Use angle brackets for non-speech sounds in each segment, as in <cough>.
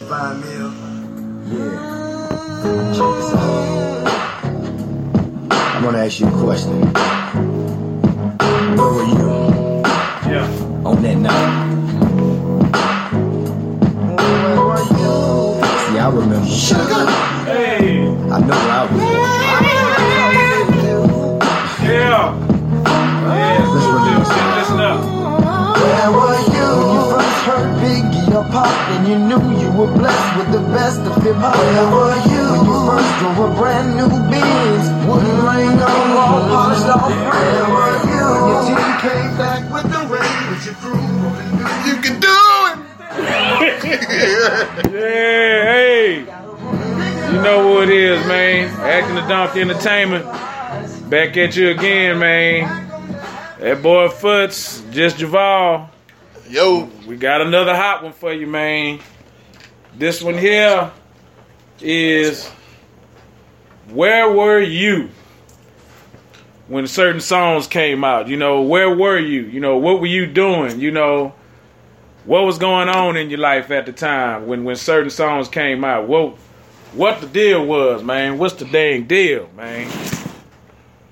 Five mil. Yeah. Check this out. I'm going to ask you a question. Where were you? Yeah. On that night. Where were you? See, I remember. Sugar. Hey. I know where I was. You knew you were blessed with the best of hip hop? Where were you when you first drove a brand new Benz, wooden ring on, all polished off? Where were you when your team came back with the ring, but you proved you can do it? <laughs> yeah, hey. You know who it is, man. Acting the Donkey Entertainment. Back at you again, man. That boy Foots, just Javal. Yo. We got another hot one for you, man. This one here is Where Were You? When certain songs came out, you know, where were you? You know, what were you doing? You know, what was going on in your life at the time when when certain songs came out? What what the deal was, man? What's the dang deal, man?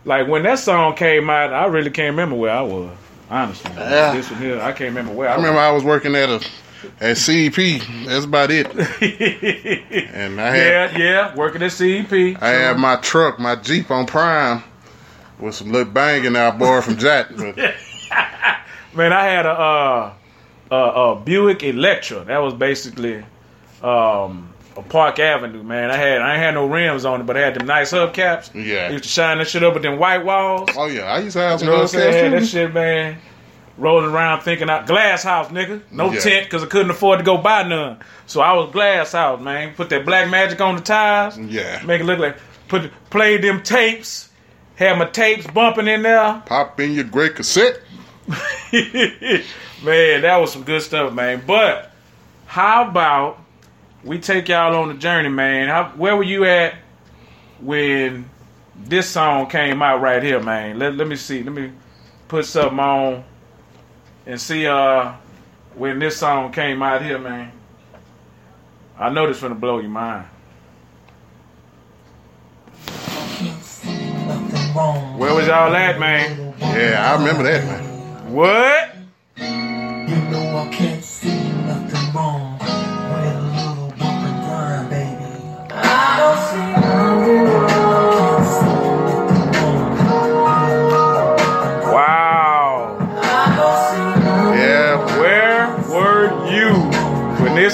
Like when that song came out, I really can't remember where I was. Honestly, Yeah. this one here, I can't remember where I I, remember I was working at a at CEP. That's about it. <laughs> and I had yeah, yeah, working at CEP. I had my truck, my Jeep on Prime, with some little banging I borrowed from Jack. <laughs> Man, I had a uh, a, a Buick Electra. That was basically um, a Park Avenue. Man, I had I ain't had no rims on it, but I had them nice hubcaps. Yeah. I used to shine that shit up with them white walls. oh yeah, I used to have You some know what I'm little saying? Had that shit, man. Rolling around thinking out glass house, nigga. No Yeah. tent because I couldn't afford to go buy none. So I was glass house, man. Put that black magic on the tires. Yeah. Make it look like put played them tapes. Had my tapes bumping in there. <laughs> Pop in your great cassette. man, that was some good stuff, man. But how about we take y'all on the journey, man? How, where were you at when this song came out right here, man? Let, let me see. Let me put something on and see uh when this song came out here, man. I know this gonna blow your mind. Where was y'all at, man? Yeah, I remember that man. What?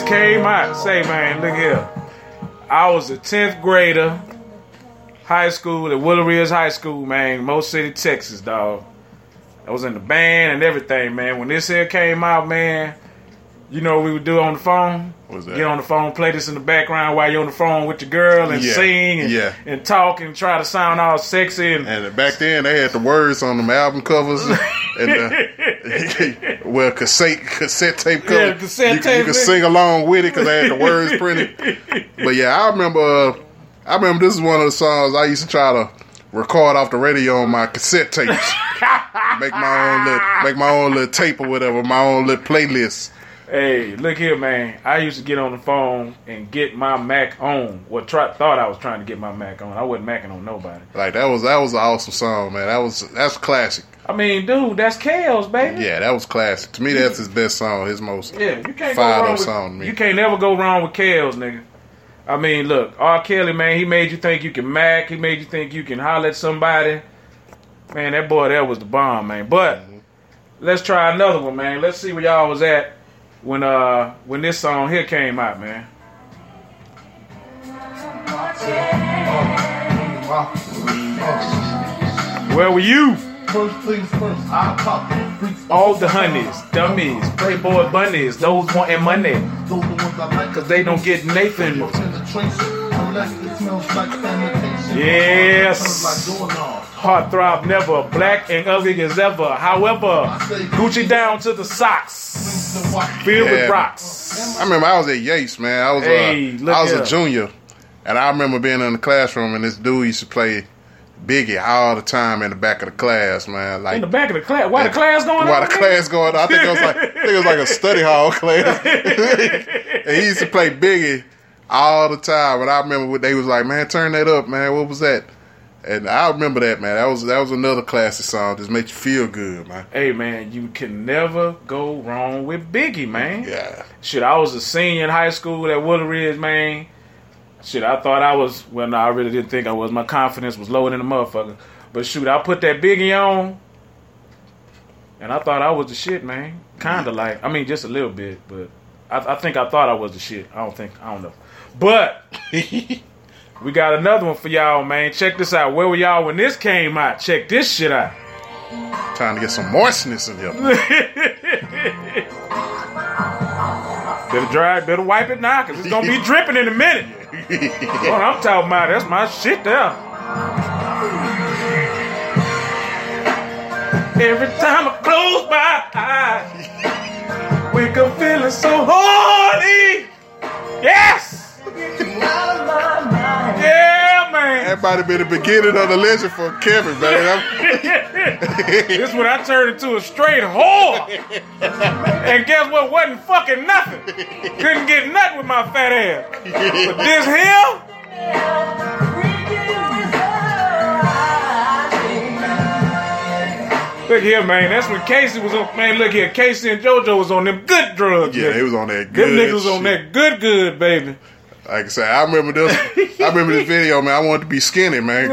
Came out? Say, man, look here. I was a 10th grader, high school at Willowridge High School, man, Most City, Texas, dog. I was in the band and everything, man. When this here came out, man, you know what we would do on the phone? Get on the phone, play this in the background while you're on the phone with your girl and Yeah, sing and, yeah. and talk and try to sound all sexy and and back then they had the words on them album covers and uh, <laughs> well cassette cassette tape cover. Yeah, cassette you, tape, You could sing along with it because they had the words printed. But yeah, I remember. Uh, I remember this is one of the songs I used to try to record off the radio on my cassette tapes. <laughs> make my own little, make my own little tape or whatever, my own little playlist. Hey, look here, man. I used to get on the phone and get my Mac on. Well, try, thought I was trying to get my Mac on. I wasn't Macing on nobody. Like that was that was an awesome song, man. That was that's classic. I mean, dude, that's chaos, baby. Yeah, that was classic. To me, that's his best song. His most Yeah, you can't go wrong with, song. You can't never go wrong with Kells, nigga. I mean, look, R. Kelly, man, he made you think you can Mac. He made you think you can holler at somebody. Man, that boy that was the bomb, man. But Mm-hmm. let's try another one, man. Let's see where y'all was at when uh when this song here came out, man. Where were you? First things first. All the honeys, dummies, playboy bunnies, those wanting money. Cause they don't get Nathan. Yes. Heartthrob never, black and ugly as ever. However, Gucci down to the socks, filled with rocks. I remember I was at Yates, man. I was Hey, uh, I was a junior, and I remember being in the classroom, and this dude used to play Biggie all the time in the back of the class, man. Like In the back of the class, why the class going Why the class going, on, I think it was like <laughs> I think it was like a study hall class. <laughs> and he used to play Biggie all the time, and I remember what they was like, man, turn that up, man. What was that? And I remember that, man. That was that was another classic song. Just make you feel good, man. Hey man, you can never go wrong with Biggie, man. Yeah. Shit, I was a senior in high school at Woodland Ridge, man. Shit, I thought I was. Well, no, I really didn't think I was. My confidence was lower than a motherfucker. But shoot, I put that Biggie on, and I thought I was the shit, man. Kinda like, I mean, just a little bit, but I, I think I thought I was the shit. I don't think, I don't know. But <laughs> we got another one for y'all, man. Check this out. Where were y'all when this came out? Check this shit out. Trying to get some moistness in here. <laughs> Better dry, better wipe it now, cause it's gonna be dripping in a minute. <laughs> what I'm talking about, that's my shit there. Every time I close my eyes, wake up feeling so horny. Yes. Yeah, might have been the beginning of the legend for Kevin, man. <laughs> This when I turned into a straight whore. And guess what? Wasn't fucking nothing. Couldn't get nothing with my fat ass. But this here, look here, man. That's when K-Ci was on. Man, look here. K-Ci and JoJo was on them good drugs. yeah, nigga. they was on that Them good. niggas was on that good, good, baby. Like I said, I remember this. I remember this video, man. I wanted to be skinny, man.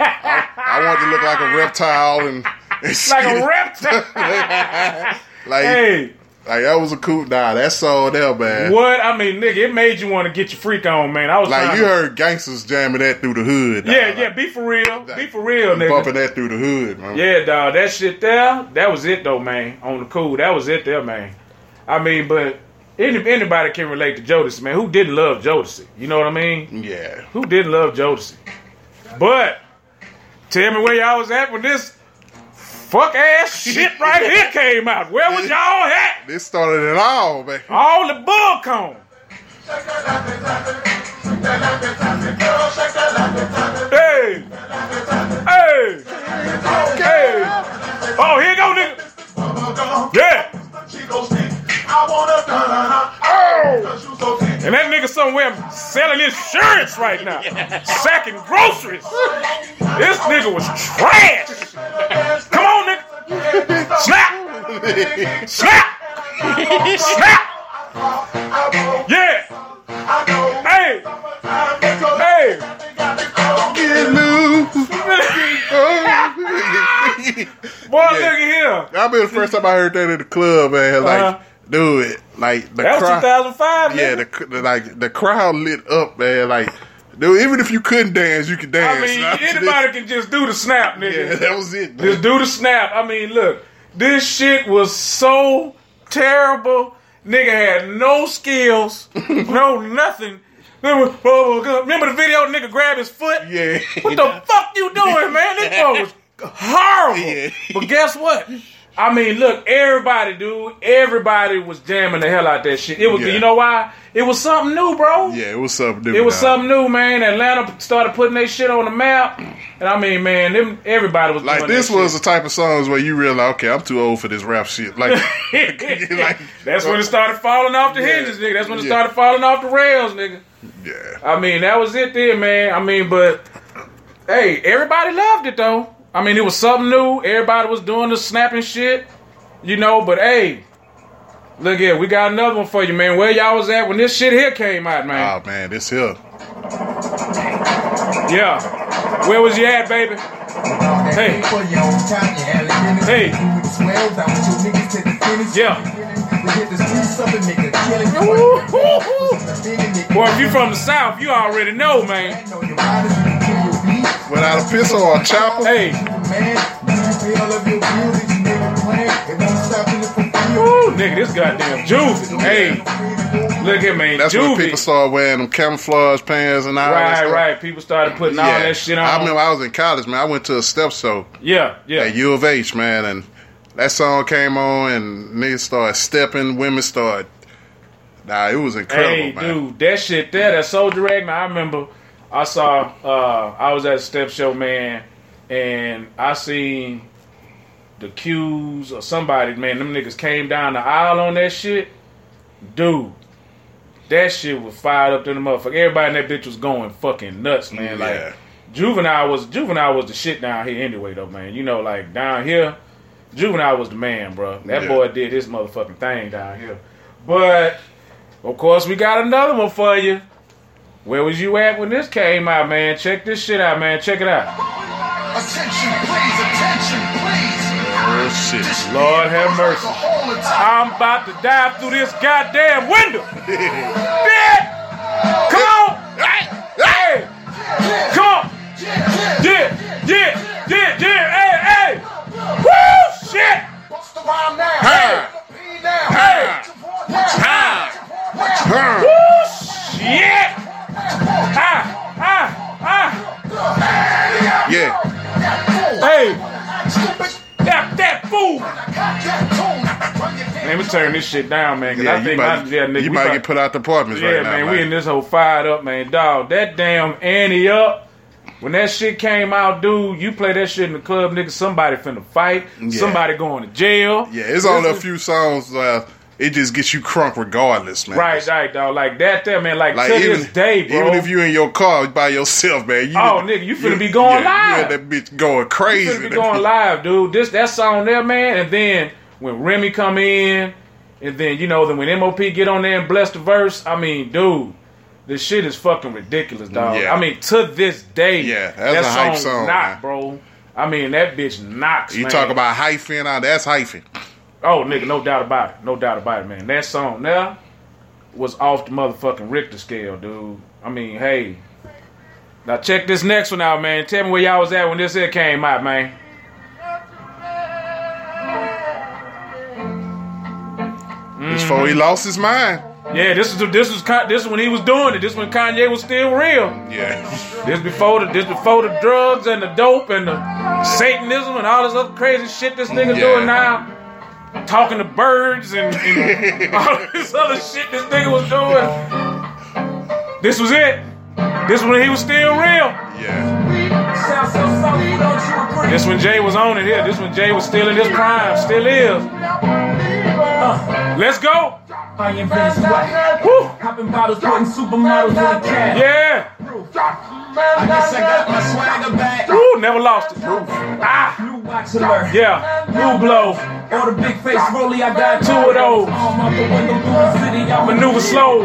I, I wanted to look like a reptile and, and <laughs> Like a reptile. <laughs> like, hey, like that was a cool. Nah, that song there, man. what? I mean, nigga, it made you want to get your freak on, man. I was Like you to- heard gangsters jamming that through the hood. dog. Yeah, yeah, be for real. Be for real, nigga. bumping that through the hood, man. Yeah, dog, that shit there, that was it though, man. On the cool, that was it there, man. I mean, but any, anybody can relate to Jodeci, man. Who didn't love Jodeci? You know what I mean? Yeah. Who didn't love Jodeci? But tell me where y'all was at when this fuck ass shit <laughs> right here came out. Where was y'all at? This started it all, man. All the bull cone. Hey, hey, hey. Oh, here go, nigga. And that nigga somewhere selling insurance right now, sacking groceries. This nigga was trash. Come on, nigga. Snap. Snap. Snap. Yeah. Hey. Hey. Get loose. Boy, look at here. I remember the first time I heard that in the club, man. Like, Uh-huh. Dude, it, like the That was crowd. 2005, Yeah, the, the like the crowd lit up, man. Like, dude, even if you couldn't dance, you could dance. I mean, anybody can just do the snap, <laughs> nigga. Yeah, that was it. man. Just do the snap. I mean, look, this shit was so terrible. Nigga had no skills, <laughs> no nothing. Remember, oh, oh, oh, remember the video? Nigga grabbed his foot. Yeah. What the <laughs> fuck you doing, man? This boy was horrible. Yeah. But guess what? I mean, look, everybody, dude, everybody was jamming the hell out that shit. It was, Yeah. you know why? It was something new, bro. Yeah, it was something new. It was dog. something new, man. Atlanta started putting their shit on the map, and I mean, man, them, everybody was Like this that was shit. the type of songs where you realize, okay, I'm too old for this rap shit. Like, <laughs> <laughs> like That's when it started falling off the Yeah. hinges, nigga. That's when it Yeah. started falling off the rails, nigga. yeah, I mean, that was it then, man. I mean, but hey, everybody loved it though. I mean, it was something new. Everybody was doing the snapping shit, you know. But hey, look here, we got another one for you, man. Where y'all was at when this shit here came out, man? oh man, this here. yeah, where was you at, baby? Hey. Hey. Yeah. Boy, if you're from the south, you already know, man. Without a pistol or a chopper. Hey, Woo, nigga, this goddamn juicy. Hey, Look at me, That's when people started wearing them camouflage pants and all that Right, right. People started putting all that shit on. I remember I was in college, man. I went to a step show yeah, yeah. at U of H, man, and that song came on, and niggas started stepping, women started. Nah, it was incredible, Hey, man. dude, that shit there, that Soldier direct. Man, I remember I saw, uh, I was at a step show, man, and I seen the Q's or somebody, man, them niggas came down the aisle on that shit. Dude, that shit was fired up to the motherfucker. Everybody in that bitch was going fucking nuts, man. Yeah. Like, Juvenile was Juvenile was the shit down here anyway, though, man. You know, like down here, Juvenile was the man, bro. That Yeah. boy did his motherfucking thing down here. But of course, we got another one for you. Where was you at when this came out, man? Check this shit out, man. Check it out. Attention, please, attention, please. Oh, shit. Lord have mercy. All the time. I'm about to dive through this goddamn window. <laughs> Bitch! Come on! Hey! Come on! Yeah! Yeah! Yeah! Yeah! Hey! Hey! Woo! Shit! Bust the rhyme now. Hey. P now. Hey! Turn this shit down, man. Cause Yeah, I you think might, my, yeah, nigga, you might about- get put out the apartments Yeah, right now, man, man. we in this whole fired up, man. Dog, that damn Ante Up. When that shit came out, dude, you play that shit in the club, nigga. Somebody finna fight. Yeah. Somebody going to jail. yeah, it's only a few songs. Uh, it just gets you crunk regardless, man. Right, right, dog. Like that, there, man. Like, Like to even, this day, bro. even if you in your car by yourself, man. You, Oh, nigga, you finna be going yeah, live. You had that bitch going crazy. You finna be going live, dude. This that song there, man. And then when Remy come in, and then you know, then when MOP get on there and bless the verse, I mean, dude, this shit is fucking ridiculous, dog. Yeah. I mean, to this day, Yeah, that's that a hype song, knock, man. bro. I mean, that bitch knocks. You man. talk about hyphen, uh, that's hyphen. Oh, nigga, no doubt about it. No doubt about it, man. That song now was off the motherfucking Richter scale, dude. I mean, hey. Now check this next one out, man. Tell me where y'all was at when this here came out, man. Before he lost his mind. Yeah, this is this was this is when he was doing it. This when Kanye was still real. Yeah. This before the this before the drugs and the dope and the Satanism and all this other crazy shit this nigga Yeah. doing now. Talking to birds and, and <laughs> all this other shit this nigga was doing. This was it. This when he was still real. Yeah. This when Jay was on it here. This when Jay was still in his prime. Still is. Let's go. I invented swag. Woo. Popping bottles, putting supermodels in a cab. Yeah. I guess I got my swagger back. Woo. Never lost it. Ah. Blue watch alert. Yeah. Blue blow. Or the big face rollie, I got Two of those. Arm out the window through the city. I Maneuver slow.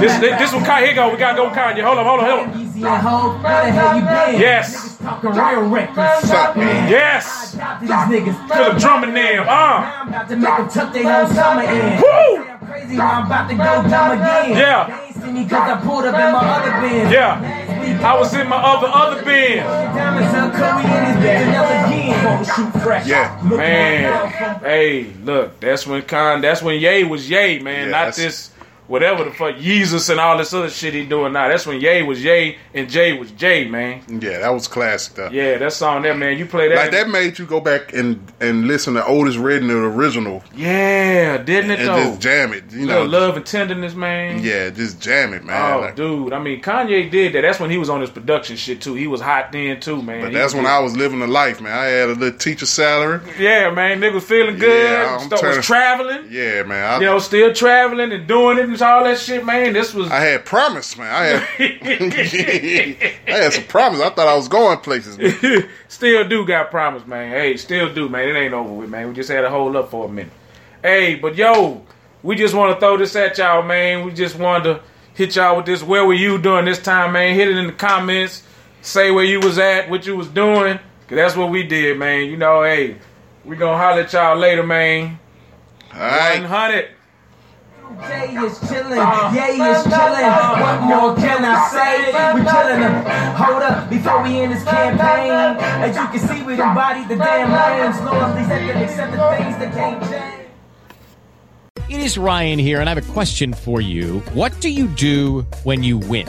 This this, this one. Here go. We gotta go. Kanye. Hold on. Hold on. Hold on. Easy and hoe, where the hell you been? Yes. Niggas talking real reckless. Suck me. Yes. Adopted these niggas. Feel the drumming there. Uh. Now I'm about to make them tuck their whole summer in. Woo. I'm crazy when I'm about to go dumb again. Yeah. They ain't see me cause I pulled up in my other Benz. Yeah. I was in my other other bins. Diamonds up, Kobe in his bed, another again. Photo shoot fresh. Yeah. Man, hey, look, that's when Con, that's when Ye was Ye, man, Yeah, not this whatever the fuck Jesus and all this other shit he doing now. That's when Ye was Ye and Jay was Jay, man. Yeah, that was classic though. Yeah, that song there, man. You play that, Like that made you go back and and listen to Otis Redding, the original, yeah, didn't it and though? just jam it. You know, love and tenderness, man. yeah, just jam it, man. Oh, Like, dude. I mean, Kanye did that. That's when he was on his production shit too. He was hot then too, man. But He that's when I was living the life, man. I had a little teacher salary. Yeah, man. Nigga was feeling good. Yeah, I'm Start- turning- was traveling. Yeah, man. I, You know, still traveling and doing it and all that shit, man. This was. I had promise, man. I had <laughs> I had some promise. I thought I was going places. Man. <laughs> still do got promise, man. Hey, still do, man. It ain't over with, man. We just had to hold up for a minute. Hey, but yo, we just want to throw this at y'all, man. We just wanted to hit y'all with this. Where were you during this time, man? Hit it in the comments. Say where you was at, what you was doing. Cause that's what we did, man. You know, hey, we gonna holler at y'all later, man. All right. 100. Jay is chillin', Yay is chillin'. What more can I say? We killin' them. Hold up, before we end this campaign. As you can see, we embodied the damn lanes. Lord, please let accept the things that can't change. It is Ryan here, and I have a question for you. What do you do when you win?